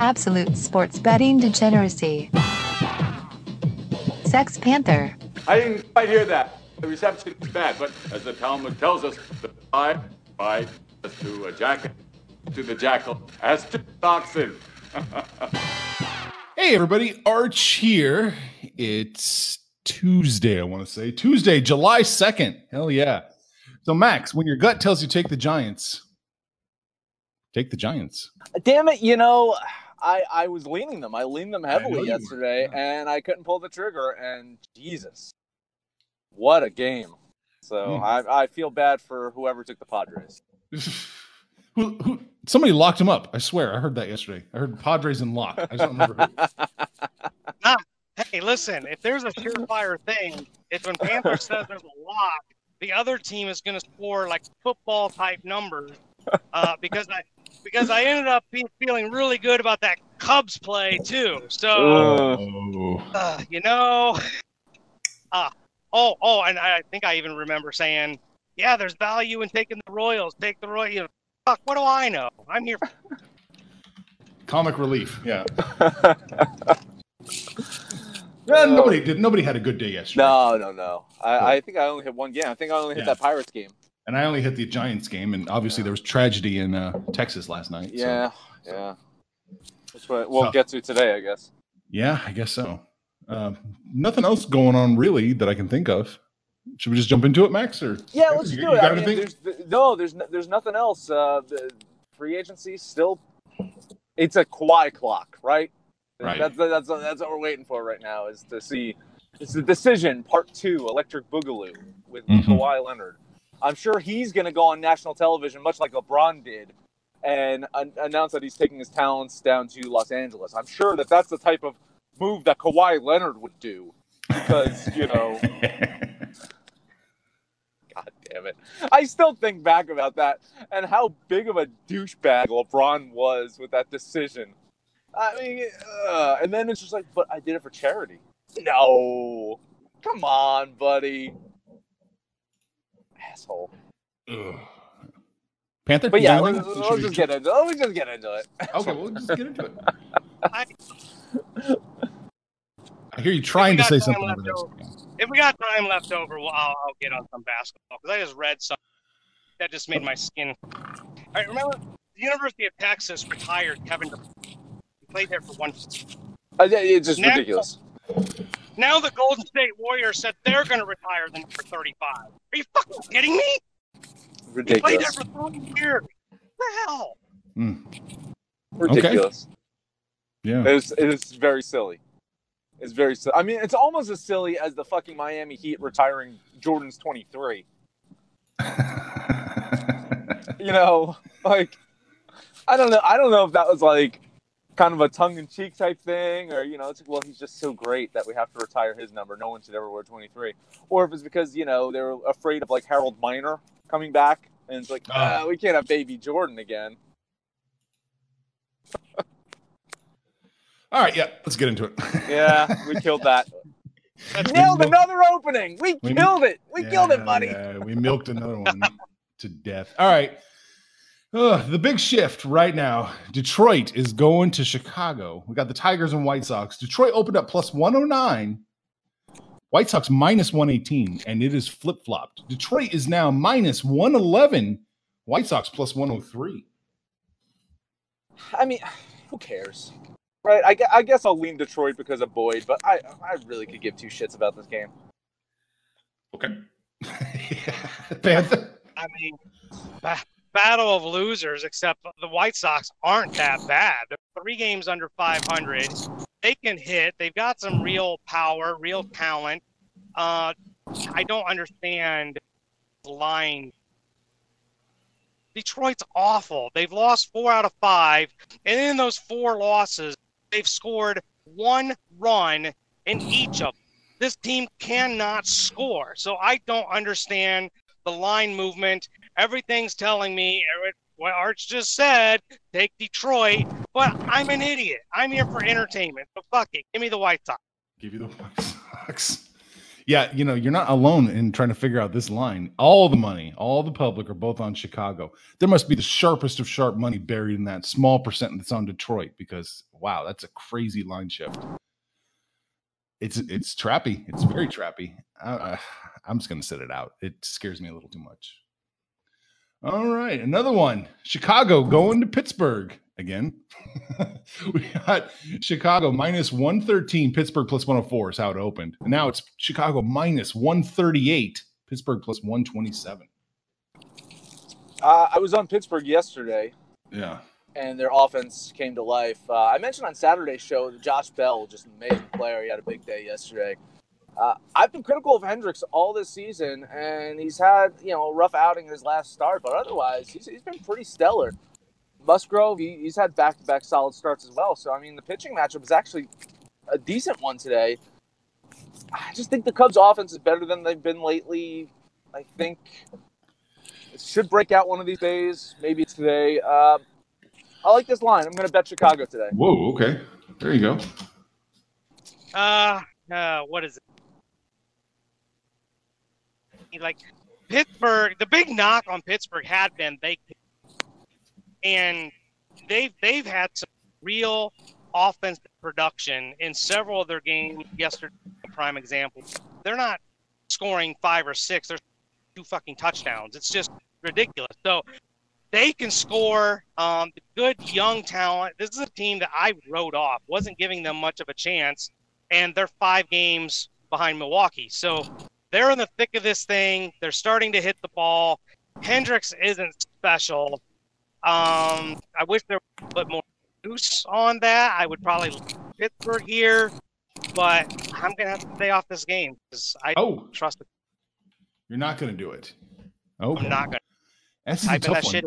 Absolute sports betting degeneracy. Sex Panther. I didn't quite hear that. The reception is bad, but as the Talmud tells us, the eye by to a jacket to the jackal as to oxen. Hey, everybody, Arch here. It's Tuesday, I want to say. Tuesday, July 2nd. Hell yeah. So, Max, when your gut tells you take the Giants, take the Giants. Damn it, you know, I I was leaning them. I leaned them heavily yesterday, yeah. and I couldn't pull the trigger. And Jesus, what a game! So Mm. I I feel bad for whoever took the Padres. who, who, somebody locked him up. I swear. I heard that yesterday. I heard Padres in lock. I just don't remember who. Hey, listen, if there's a surefire thing, it's when Panther says there's a lock, the other team is going to score like football type numbers. Uh, because I because I ended up be, feeling really good about that Cubs play too. So Oh. uh, you know, uh, oh oh, and I think I even remember saying, yeah, there's value in taking the Royals. Take the Royals. You know, fuck, what do I know? I'm here. Comic relief. Yeah. Yeah, nobody did. Nobody had a good day yesterday. No, no, no. I, I think I only hit one game. I think I only hit Yeah. that Pirates game. And I only hit the Giants game, and obviously there was tragedy in uh, Texas last night. so- Yeah, yeah. That's what we'll So- get to today, I guess. yeah, I guess so. Uh, nothing else going on really that I can think of. Should we just jump into it, Max? Or Yeah, let's You- do you it. got I mean, anything? there's no, there's no, there's nothing else. Uh, the free agency still, it's a Kawhi clock, right? Right. That's that's that's what we're waiting for right now is to see. It's the decision part two, Electric Boogaloo with Mhm. Kawhi Leonard. I'm sure he's going to go on national television, much like LeBron did, and an- announce that he's taking his talents down to Los Angeles. I'm sure that that's the type of move that Kawhi Leonard would do because you know. God damn it. I still think back about that and how big of a douchebag LeBron was with that decision. I mean, uh, and then it's just like, but I did it for charity. No. Come on, buddy. Asshole. Ugh. Panther. But yeah, let's, let's Should we- just get into it. Let's just get into it. Okay, well, just get into it. I, I hear you trying to say something over over. if we got time left over, well, I'll, I'll get on some basketball because I just read something that just made my skin. All right, remember the University of Texas retired Kevin. Durant. He played there for one. Uh, yeah, It's just Now- ridiculous. Now the Golden State Warriors said they're going to retire the number 35. Are you fucking kidding me? He played there Ridiculous. for 30 years. What the hell? Hmm. Ridiculous. Yeah. It is, it is very silly. It's very silly. I mean, it's almost as silly as the fucking Miami Heat retiring Jordan's 23. You know, like, I don't know. I don't know if that was like kind of a tongue in cheek type thing or, you know, it's like, well, he's just so great that we have to retire his number. No one should ever wear 23. Or if it's because, you know, they're afraid of like Harold Miner coming back and it's like, Oh. ah, we can't have baby Jordan again. All right, yeah, let's get into it. Yeah, we killed that. That's Nailed milked- another opening. We, We- killed it. We killed it, buddy. Yeah, we milked another one to death. All right. Ugh, the big shift right now. Detroit is going to Chicago. We got the Tigers and White Sox. Detroit opened up plus 109. White Sox minus 118, and it is flip flopped. Detroit is now minus 111. White Sox plus 103. I mean, who cares? Right? I, I guess I'll lean Detroit because of Boyd, but I, I really could give two shits about this game. Okay. Panther. I mean, ba- battle of losers, except the White Sox aren't that bad. They're three games under 500. They can hit. They've got some real power, real talent. Uh, I don't understand the line. Detroit's awful. They've lost four out of five, and in those four losses, they've scored one run in each of them. This team cannot score, so I don't understand the line movement. Everything's telling me what Arch just said. Take Detroit, but I'm an idiot. I'm here for entertainment, so fuck it. Give me the White Sox. Give you the White Sox. Yeah, you know, you're not alone in trying to figure out this line. All the money, all the public are both on Chicago. There must be the sharpest of sharp money buried in that small percent that's on Detroit because wow, that's a crazy line shift. It's it's trappy. It's very trappy. I, I'm just gonna sit it out. It scares me a little too much. All right, another one. Chicago going to Pittsburgh again. we got Chicago minus 113, Pittsburgh plus 104 is how it opened. And now it's Chicago minus 138, Pittsburgh plus 127. Uh, I was on Pittsburgh yesterday, Yeah. and their offense came to life. Uh, I mentioned on Saturday's show that Josh Bell, just an amazing player. He had a big day yesterday. Uh, I've been critical of Hendricks all this season, and he's had you know a rough outing in his last start, but otherwise he's, he's been pretty stellar. Musgrove, he, he's had back-to-back solid starts as well. So I mean, the pitching matchup is actually a decent one today. I just think the Cubs' offense is better than they've been lately. I think it should break out one of these days. Maybe it's today. Uh, I like this line. I'm going to bet Chicago today. Whoa, okay. There you go. Uh, uh, what is it? Like Pittsburgh, the big knock on Pittsburgh had been they, and they've they've had some real offensive production in several of their games. Yesterday, prime example. They're not scoring five or six. They're two fucking touchdowns. It's just ridiculous. So they can score. Um, good young talent. This is a team that I wrote off. wasn't giving them much of a chance, and they're five games behind Milwaukee. So they're in the thick of this thing. They're starting to hit the ball. Hendricks isn't special. Um, I wish there was a bit more juice on that. I would probably Pittsburgh here, but I'm gonna have to stay off this game because I Oh, don't trust it. you're not going to do it. Oh, I'm not gonna That's a tough one.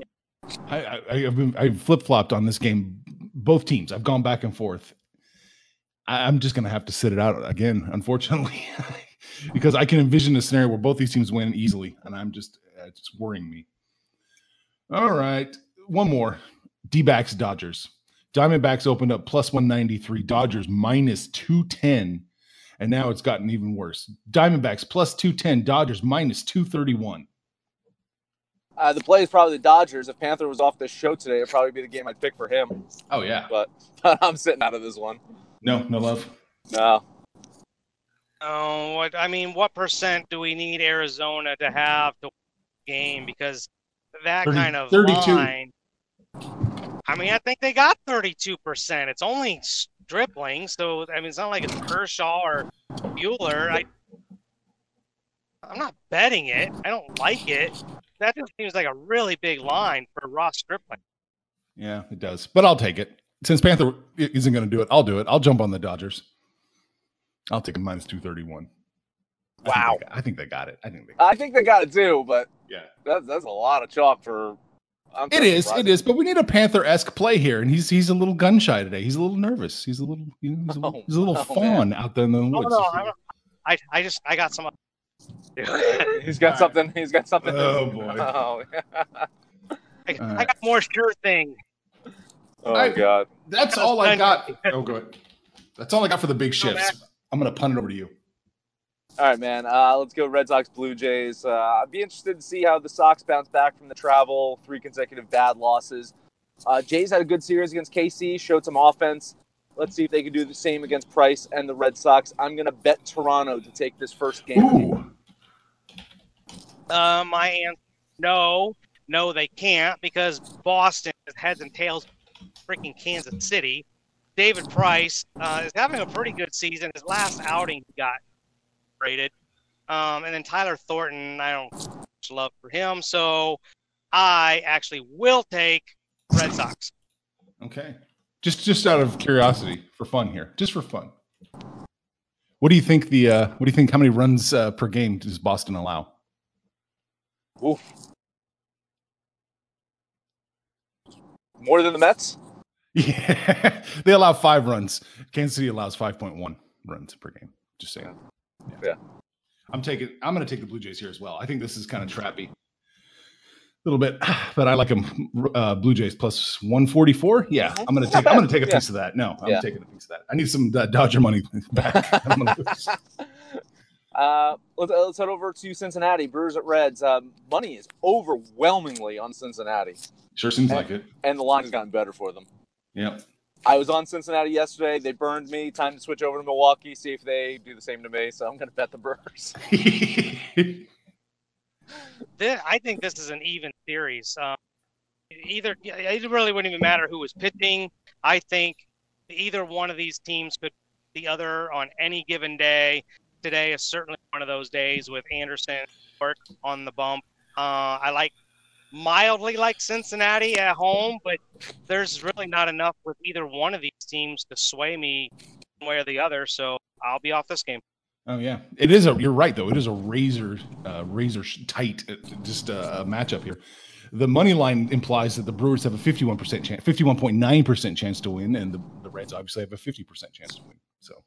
I, I, I've been I flip flopped on this game. Both teams. I've gone back and forth. I, I'm just gonna have to sit it out again, unfortunately, because I can envision a scenario where both these teams win easily, and I'm just uh, it's worrying me. All right, one more. D-backs Dodgers. Diamondbacks opened up plus 193. Dodgers minus 210. And now it's gotten even worse. Diamondbacks plus 210. Dodgers minus 231. Uh, the play is probably the Dodgers. If Panther was off this show today, it'd probably be the game I'd pick for him. Oh, yeah. But, but I'm sitting out of this one. No, no love. No. Oh, what I mean, what percent do we need Arizona to have to win the game? Because that 30 kind of 32. line. I mean, I think they got thirty-two percent. It's only Stripling, so I mean, it's not like it's Kershaw or Buehler. I, I'm not betting it. I don't like it. That just seems like a really big line for Ross Stripling. Yeah, it does. But I'll take it. Since Panther isn't going to do it, I'll do it. I'll jump on the Dodgers. I'll take a minus 231. I think Wow. they got- I think they got it. I think they I think they got it too, but Yeah. that's, that's a lot of chalk for. I'm It so is. surprised. It is. But we need a Panther esque play here, and he's he's a little gun shy today. He's a little nervous. He's a little he's a, little- Oh, he's a little oh, fawn out there in the Oh woods. no, I'm, I I just I got some. He's got All something. He's got something. Oh, boy. Oh, I, All I got more sure thing. oh I- God. That's all I got. Oh, go ahead. That's all I got for the big Go back. shifts. I'm going to punt it over to you. All right, man. Uh, let's go Red Sox, Blue Jays. Uh, I'd be interested to see how the Sox bounce back from the travel, three consecutive bad losses. Uh, Jays had a good series against KC, showed some offense. Let's see if they can do the same against Price and the Red Sox. I'm going to bet Toronto to take this first game. Ooh. Uh, my answer, no, no, they can't because Boston is heads and tails, freaking Kansas City. David Price uh, is having a pretty good season. His last outing he got rated, um, and then Tyler Thornton, I don't much love for him, so I actually will take Red Sox. Okay. Just just out of curiosity, for fun here, just for fun. What do you think the uh, what do you think? How many runs uh, per game does Boston allow? Oof. More than the Mets? Yeah, they allow five runs. Kansas City allows five point one runs per game. Just saying. Yeah. I'm taking. I'm going to take the Blue Jays here as well. I think this is kind of trappy, a little bit, but I like them. Uh, Blue Jays plus one forty four. Yeah, I'm going to take. I'm going to take a Yeah. piece of that. No, I'm Yeah. taking a piece of that. I need some uh, Dodger money back. I'm gonna. Uh, let's, let's head over to Cincinnati. Brewers at Reds. Um, money is overwhelmingly on Cincinnati, Sure seems like it. and the line's gotten better for them. Yep. I was on Cincinnati yesterday. They burned me. Time to switch over to Milwaukee, see if they do the same to me. So I'm going to bet the Brewers. Thi- I think this is an even series. Um, either it really wouldn't even matter who was pitching. I think either one of these teams could beat the other on any given day. Today is certainly one of those days with Anderson work on the bump. Uh, I like mildly like Cincinnati at home, but there's really not enough with either one of these teams to sway me one way or the other. So I'll be off this game. Oh yeah, it is a. You're right though. It is a razor, uh, razor tight, uh, just uh, a matchup here. The money line implies that the Brewers have a 51 percent chance, 51.9 percent chance to win, and the, the Reds obviously have a 50 percent chance to win. So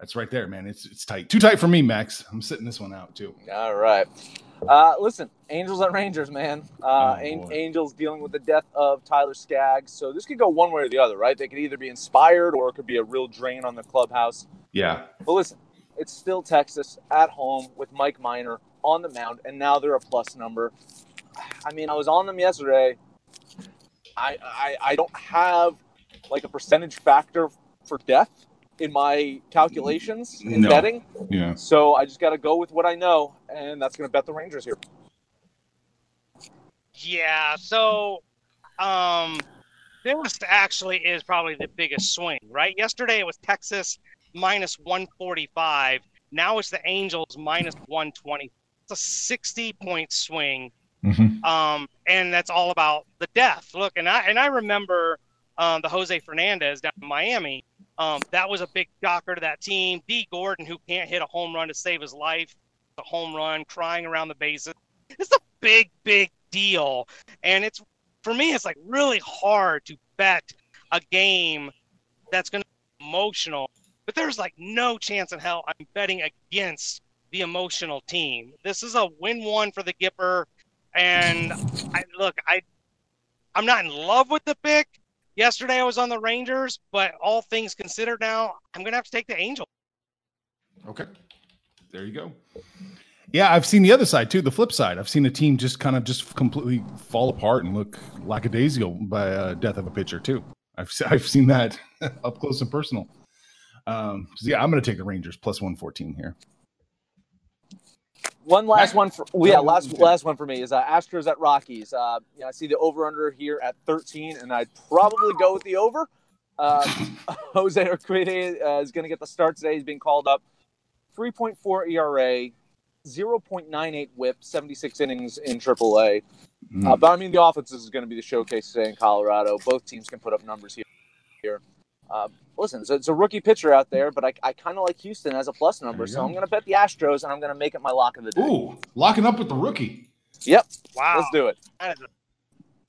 that's right there, man. It's it's tight, too tight for me, Max. I'm sitting this one out too. All right. Uh, listen, Angels at Rangers, man. Uh, Oh, An- Angels dealing with the death of Tyler Skaggs. So this could go one way or the other, right? They could either be inspired or it could be a real drain on the clubhouse. Yeah, But listen, it's still Texas at home with Mike Minor on the mound, and now they're a plus number. I mean, I was on them yesterday. I I, I don't have like a percentage factor for death in my calculations in No. betting, yeah. so I just got to go with what I know, and that's going to bet the Rangers here. Yeah, so um this actually is probably the biggest swing, right? Yesterday it was Texas minus 145. Now it's the Angels minus 120. It's a 60 point swing. Mhm. Um, and that's all about the death. Look, and I and I remember um, the Jose Fernandez down in Miami. Um, that was a big shocker to that team. Dee Gordon, who can't hit a home run to save his life, a home run, crying around the bases. It's a big, big deal, and it's for me. It's like really hard to bet a game that's going to be emotional. But there's like no chance in hell I'm betting against the emotional team. This is a win-one for the Gipper. And I, look, I I'm not in love with the pick. Yesterday I was on the Rangers, but all things considered now, I'm gonna have to take the Angels. Okay. There you go. Yeah, I've seen the other side too, the flip side. I've seen a team just kind of just completely fall apart and look lackadaisical by uh, death of a pitcher too. I've I've seen that up close and personal. Um, so yeah, I'm going to take the Rangers plus 114 here. One last one for well, yeah, last last one for me is uh, Astros at Rockies. Uh, you know, I see the over under here at 13, and I'd probably go with the over. Uh, Jose Urquidy uh, is going to get the start today. He's being called up. 3.4 ERA, 0.98 WHIP, 76 innings in AAA. Mm. Uh, but I mean, the offense is going to be the showcase today in Colorado. Both teams can put up numbers here. here. Uh, listen, so it's a rookie pitcher out there, but I, I kind of like Houston as a plus number, so go. I'm going to bet the Astros, and I'm going to make it my lock of the day. Ooh, locking up with the rookie. Yep, Wow, let's do it. that is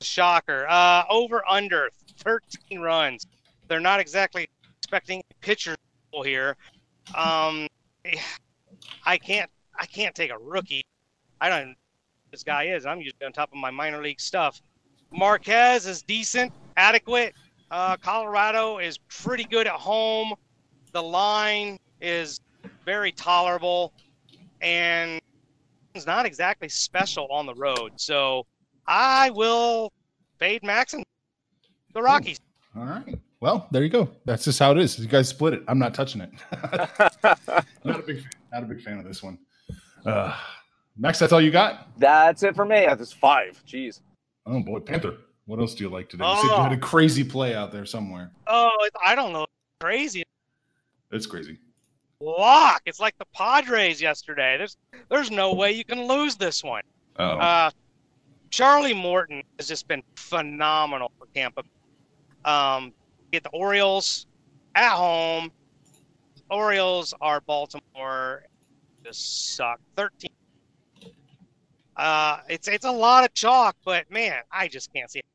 a shocker. Uh, over under 13 runs. They're not exactly expecting pitcher here. Um, I can't I can't take a rookie. I don't know who this guy is. I'm usually on top of my minor league stuff. Marquez is decent, adequate. Uh, Colorado is pretty good at home. The line is very tolerable, and it's not exactly special on the road. So I will fade Max and the Rockies. All right. Well, there you go. That's just how it is. You guys split it. I'm not touching it. not a big fan. Not a big fan of this one. Uh, Max, that's all you got? That's it for me. That's five. Jeez. Oh boy, Panther. What else do you like today? You said you had a Oh. crazy play out there somewhere. Oh, it, I don't know. Crazy It's crazy. lock. It's like the Padres yesterday. There's there's no way you can lose this one. Oh, Uh, Charlie Morton has just been phenomenal for Tampa. Um, get the Orioles at home. Orioles are Baltimore. Just suck. Thirteen. Uh, it's it's a lot of chalk, but man, I just can't see it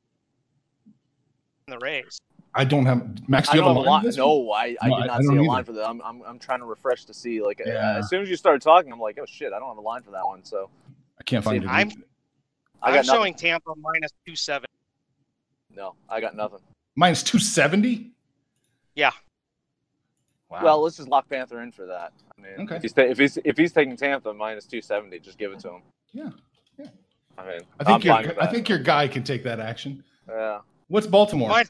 the Rays. I don't have Max. Do you don't have have a a line? line. for? No, I, I No, did not I see a either. line for that. I'm, I'm, I'm trying to refresh to see. Like, uh, as soon as you started talking, I'm like, oh shit, I don't have a line for that one. So I can't find See, it. I'm- I I'm showing Tampa minus two seven. No, I got nothing. Minus two seventy. Yeah. Wow. Well, let's just lock Panther in for that. I mean, Okay. if, he's ta- if he's if he's taking Tampa minus two seventy, just give it to him. yeah. yeah. I mean, I think I'm your I think your guy can take that action. Yeah. What's Baltimore? Fine.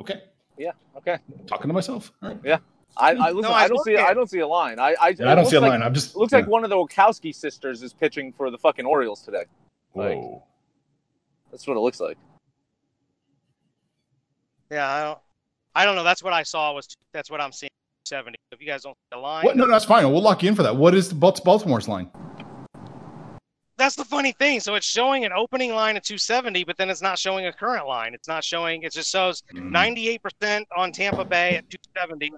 Okay. Yeah. Okay. Talking to myself. All right. I, I listen. I I, don't see. look I don't see a line. I I, Yeah, I don't see a like, line. I'm just looks yeah. like one of the Wachowski sisters is pitching for the fucking Orioles today. like- Whoa. That's what it looks like. Yeah, I don't, I don't know. That's what I saw. Was that's what I'm seeing. Seventy. If you guys don't see the line, What? No, no, that's fine. We'll lock you in for that. What is the Baltimore's line? That's the funny thing. So it's showing an opening line at 270, but then it's not showing a current line. It's not showing. It just shows Mm. 98% on Tampa Bay at 270.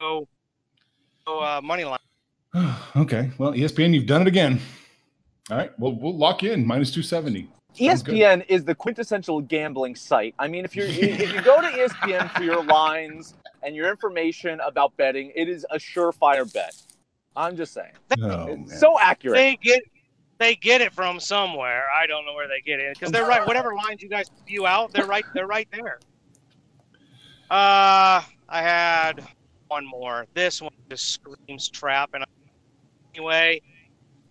So, so uh, money line. okay. Well, ESPN, you've done it again. All right. Well, we'll lock you in minus two seventy. ESPN is the quintessential gambling site. I mean, if you're if you go to ESPN for your lines and your information about betting, it is a surefire bet. I'm just saying, Oh, it's so accurate. They get they get it from somewhere. I don't know where they get it because they're right. Whatever lines you guys spew out, they're right. They're right there. Uh, I had one more. This one just screams trap. And anyway,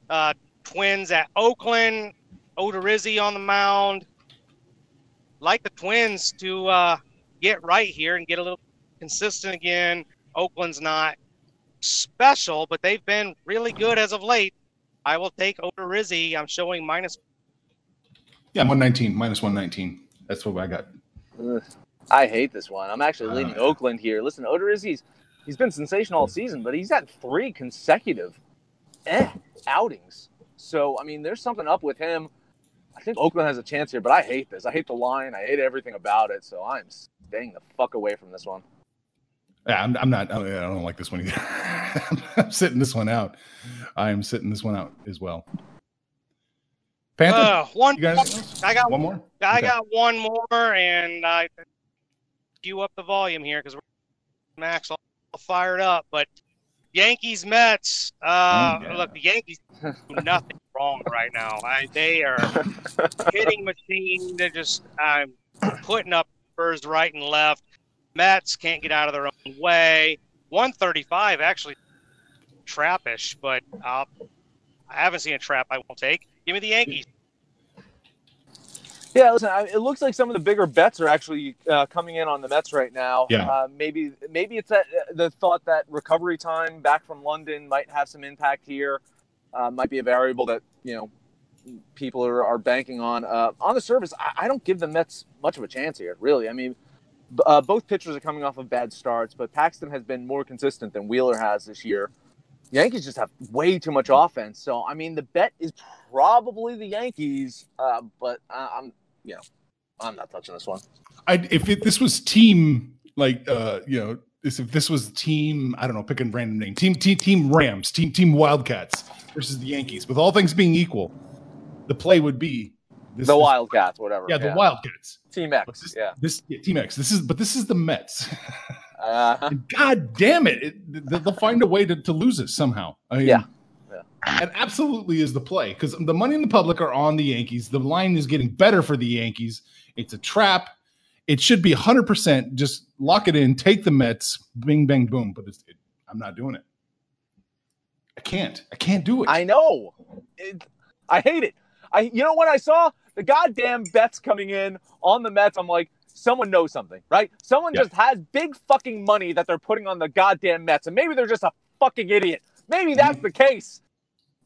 uh, Twins at Oakland. Odorizzi on the mound. Like the Twins to uh, get right here and get a little consistent again. Oakland's not special, but they've been really good as of late. I will take Odorizzi. I'm showing minus. yeah, one nineteen minus one nineteen. That's what I got. Ugh. I hate this one. I'm actually leaning Uh. Oakland here. Listen, Odorizzi's he's been sensational all season, but he's had three consecutive eh, outings. So I mean, there's something up with him. I think Oakland has a chance here, but I hate this. I hate the line. I hate everything about it. So I'm staying the fuck away from this one. Yeah, I'm, I'm not. I don't, like this one either. I'm sitting this one out. I am sitting this one out as well. Panther, Uh, one. I got. one more. I Okay. got one more, and I cue up the volume here because Max all fired up. But Yankees Mets. Uh, Mm, yeah. Look, the Yankees do nothing wrong right now. I, they are hitting machine. They're just I'm putting up numbers right and left. Mets can't get out of their own way. 135 actually trappish, but uh, I haven't seen a trap I won't take. Give me the Yankees. Yeah, listen. I, it looks like some of the bigger bets are actually uh, coming in on the Mets right now. Yeah. Uh, maybe maybe it's that the thought that recovery time back from London might have some impact here. Uh, might be a variable that you know people are, are banking on. Uh, on the surface, I, I don't give the Mets much of a chance here. Really, I mean, b- uh, both pitchers are coming off of bad starts, but Paxton has been more consistent than Wheeler has this year. Yankees just have way too much offense. So I mean, the bet is probably the Yankees, uh, but I'm you know I'm not touching this one. I, if it, this was team like uh you know this, if this was team I don't know pick a random name team team team Rams team team Wildcats versus the Yankees with all things being equal, the play would be this, the this- Wildcats, whatever. yeah the Wildcats. Team X. this, Yeah. this yeah, Team X. This is but this is the Mets. Uh, And God damn it, it they- they'll find a way to, to lose it somehow. I mean, Yeah. Yeah. It absolutely is the play because the money in the public are on the Yankees. The line is getting better for the Yankees. It's a trap. It should be 100%. Just lock it in, take the Mets, bing, bang, boom. But it's, it, I'm not doing it. I can't. I can't do it. I know. It, I hate it. I you know what I saw the goddamn bets coming in on the Mets, I'm like, someone knows something, right? Someone Yeah. just has big fucking money that they're putting on the goddamn Mets, and maybe they're just a fucking idiot. Maybe that's the case,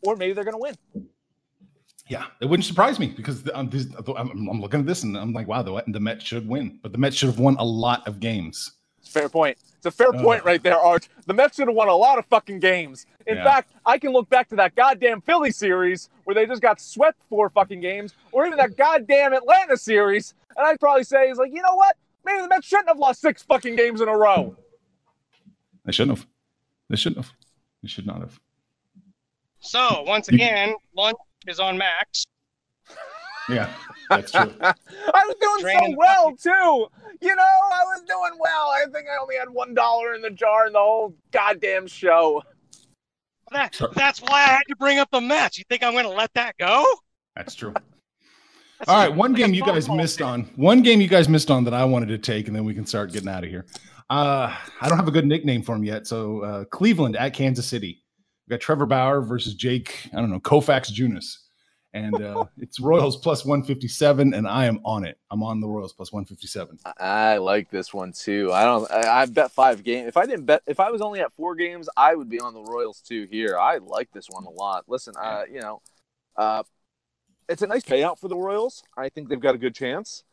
or maybe they're gonna win. yeah, it wouldn't surprise me because the, um, this, I'm, I'm looking at this and I'm like, wow, the, the Mets should win. But the Mets should have won a lot of games. It's a fair point. It's a fair Ugh. point right there, Arch. The Mets should have won a lot of fucking games. In Yeah. fact, I can look back to that goddamn Philly series where they just got swept four fucking games, or even that goddamn Atlanta series, and I'd probably say is like, you know what? Maybe the Mets shouldn't have lost six fucking games in a row. They shouldn't have. They shouldn't have. They should not have. So once again, lunch is on Max. Yeah, that's true. I was doing Draining so well too. You know, I was doing well. I think I only had one dollar in the jar in the whole goddamn show. That, that's why I had to bring up the Mets. You think I'm going to let that go? That's true. That's All like- right, one game you guys call. missed on. One game you guys missed on that I wanted to take, and then we can start getting out of here. Uh, I don't have a good nickname for him yet. So uh, Cleveland at Kansas City. We got Trevor Bauer versus Jake. I don't know Koufax Junis, and uh, it's Royals plus one fifty seven, and I am on it. I'm on the Royals plus one fifty seven. I like this one too. I don't. I, I bet five games. If I didn't bet, if I was only at four games, I would be on the Royals too. Here, I like this one a lot. Listen, uh, you know, uh, it's a nice payout for the Royals. I think they've got a good chance.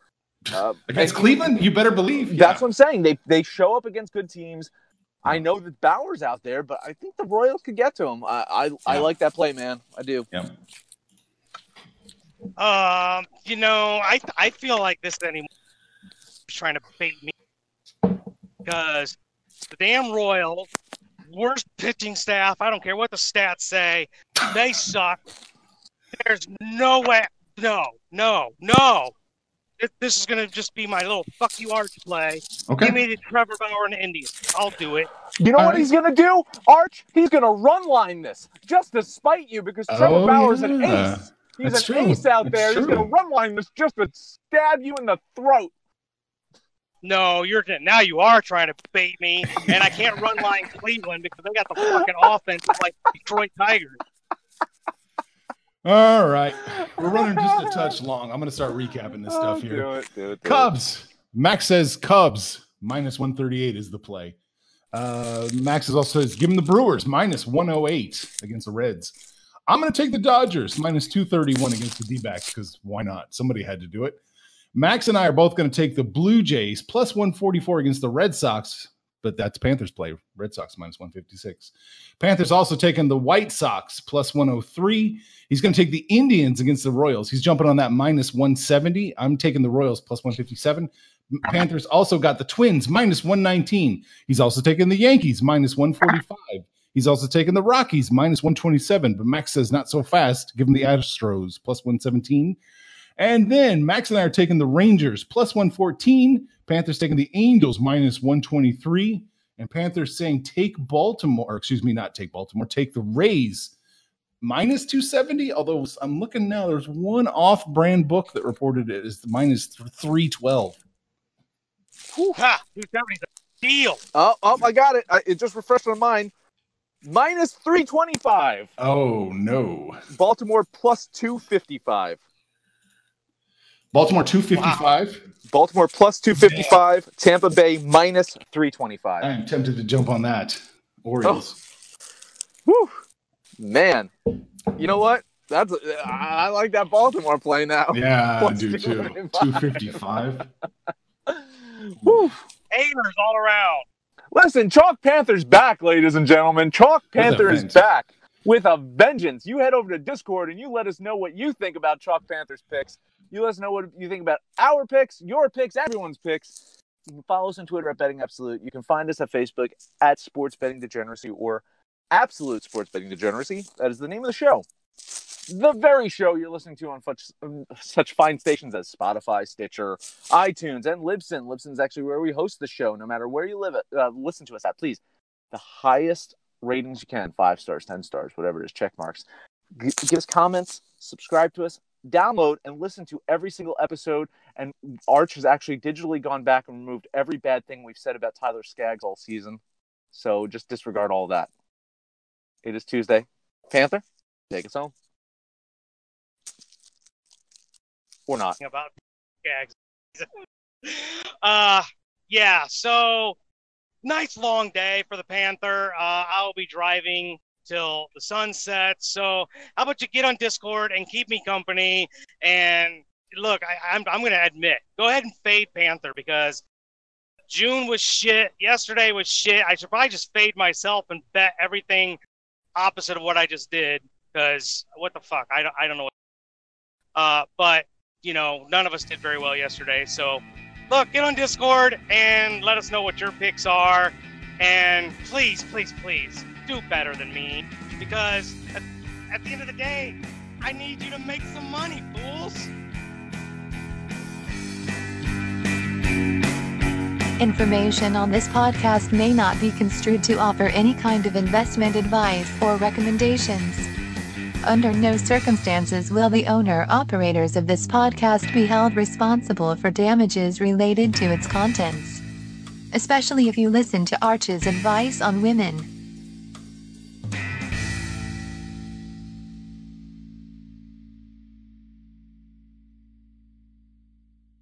Uh, Against and- Cleveland, you better believe. That's what I'm saying. They they show up against good teams. I know that Bauer's out there, but I think the Royals could get to him. I I, I like that play, man. I do. yeah. Um, you know, I I feel like this anymore trying to bait me because the damn Royals, worst pitching staff. I don't care what the stats say, they suck. There's no way. No, no, no. This- This is gonna just be my little fuck you arch play. Okay. Give me the Trevor Bauer and the Indians. I'll do it. You know All what right. he's gonna do, Arch? He's gonna run line this just to spite you because Trevor Oh, Bauer's an yeah. ace. He's That's an true. ace out That's there. He's true. gonna run line this just to stab you in the throat. No, you're now you are trying to bait me, and I can't run line Cleveland because they got the fucking offense of like Detroit Tigers. All right, we're running just a touch long. I'm going to start recapping this stuff here. Do it, do it, do it. Cubs. Max says Cubs minus 138 is the play. Uh, Max is also says give him the Brewers minus 108 against the Reds. I'm going to take the Dodgers minus 231 against the D backs because why not? Somebody had to do it. Max and I are both going to take the Blue Jays plus 144 against the Red Sox, but that's Panthers play. Red Sox minus 156. Panthers also taking the White Sox plus 103. He's going to take the Indians against the Royals. He's jumping on that minus 170. I'm taking the Royals plus 157. Panthers also got the Twins minus 119. He's also taking the Yankees minus 145. He's also taking the Rockies minus 127. But Max says not so fast. Give him the Astros plus 117. And then Max and I are taking the Rangers plus 114. Panthers taking the Angels minus 123. And Panthers saying take Baltimore, or excuse me, not take Baltimore, take the Rays minus 270. Although I'm looking now, there's one off brand book that reported it as the minus 312. Ha! 270's a deal. Oh, oh, I got it. I, it just refreshed my mind. Minus three twenty-five. Oh, no. Baltimore plus two fifty-five. Baltimore 255. Baltimore plus two fifty-five. Tampa Bay minus 325. I am tempted to jump on that. Orioles. Oh. Whew, man. You know what? That's I I like that Baltimore play now. Yeah, I Plus do too. 255. 255. Whew. Haters all around. Listen, Chalk Panthers back, ladies and gentlemen. Chalk Panther is back with a vengeance. You head over to Discord and you let us know what you think about Chalk Panthers picks. You let us know what you think about our picks, your picks, everyone's picks. You can follow us on Twitter at Betting Absolute. You can find us at Facebook at Sports Betting Degeneracy or Absolute Sports Betting Degeneracy. That is the name of the show. The very show you're listening to on such, such fine stations as Spotify, Stitcher, iTunes, and Libsyn. Libsyn is actually where we host the show. No matter where you live, uh, listen to us at, please. The highest ratings you can five stars, 10 stars, whatever it is, check marks. G- give us comments, subscribe to us, download, and listen to every single episode. And Arch has actually digitally gone back and removed every bad thing we've said about Tyler Skaggs all season. So just disregard all that. It is Tuesday. Panther, take us home. Or not. about gags. uh, yeah. So nice long day for the Panther. Uh, I'll be driving till the sun sets. So how about you get on Discord and keep me company? And look, I, I'm I'm gonna admit, go ahead and fade Panther because June was shit. Yesterday was shit. I should probably just fade myself and bet everything opposite of what I just did. Because what the fuck? I don't I don't know. What, uh, but you know, none of us did very well yesterday. So, look, get on Discord and let us know what your picks are. And please, please, please do better than me because at, at the end of the day, I need you to make some money, fools. Information on this podcast may not be construed to offer any kind of investment advice or recommendations. Under no circumstances will the owner operators of this podcast be held responsible for damages related to its contents. Especially if you listen to Arch's advice on women.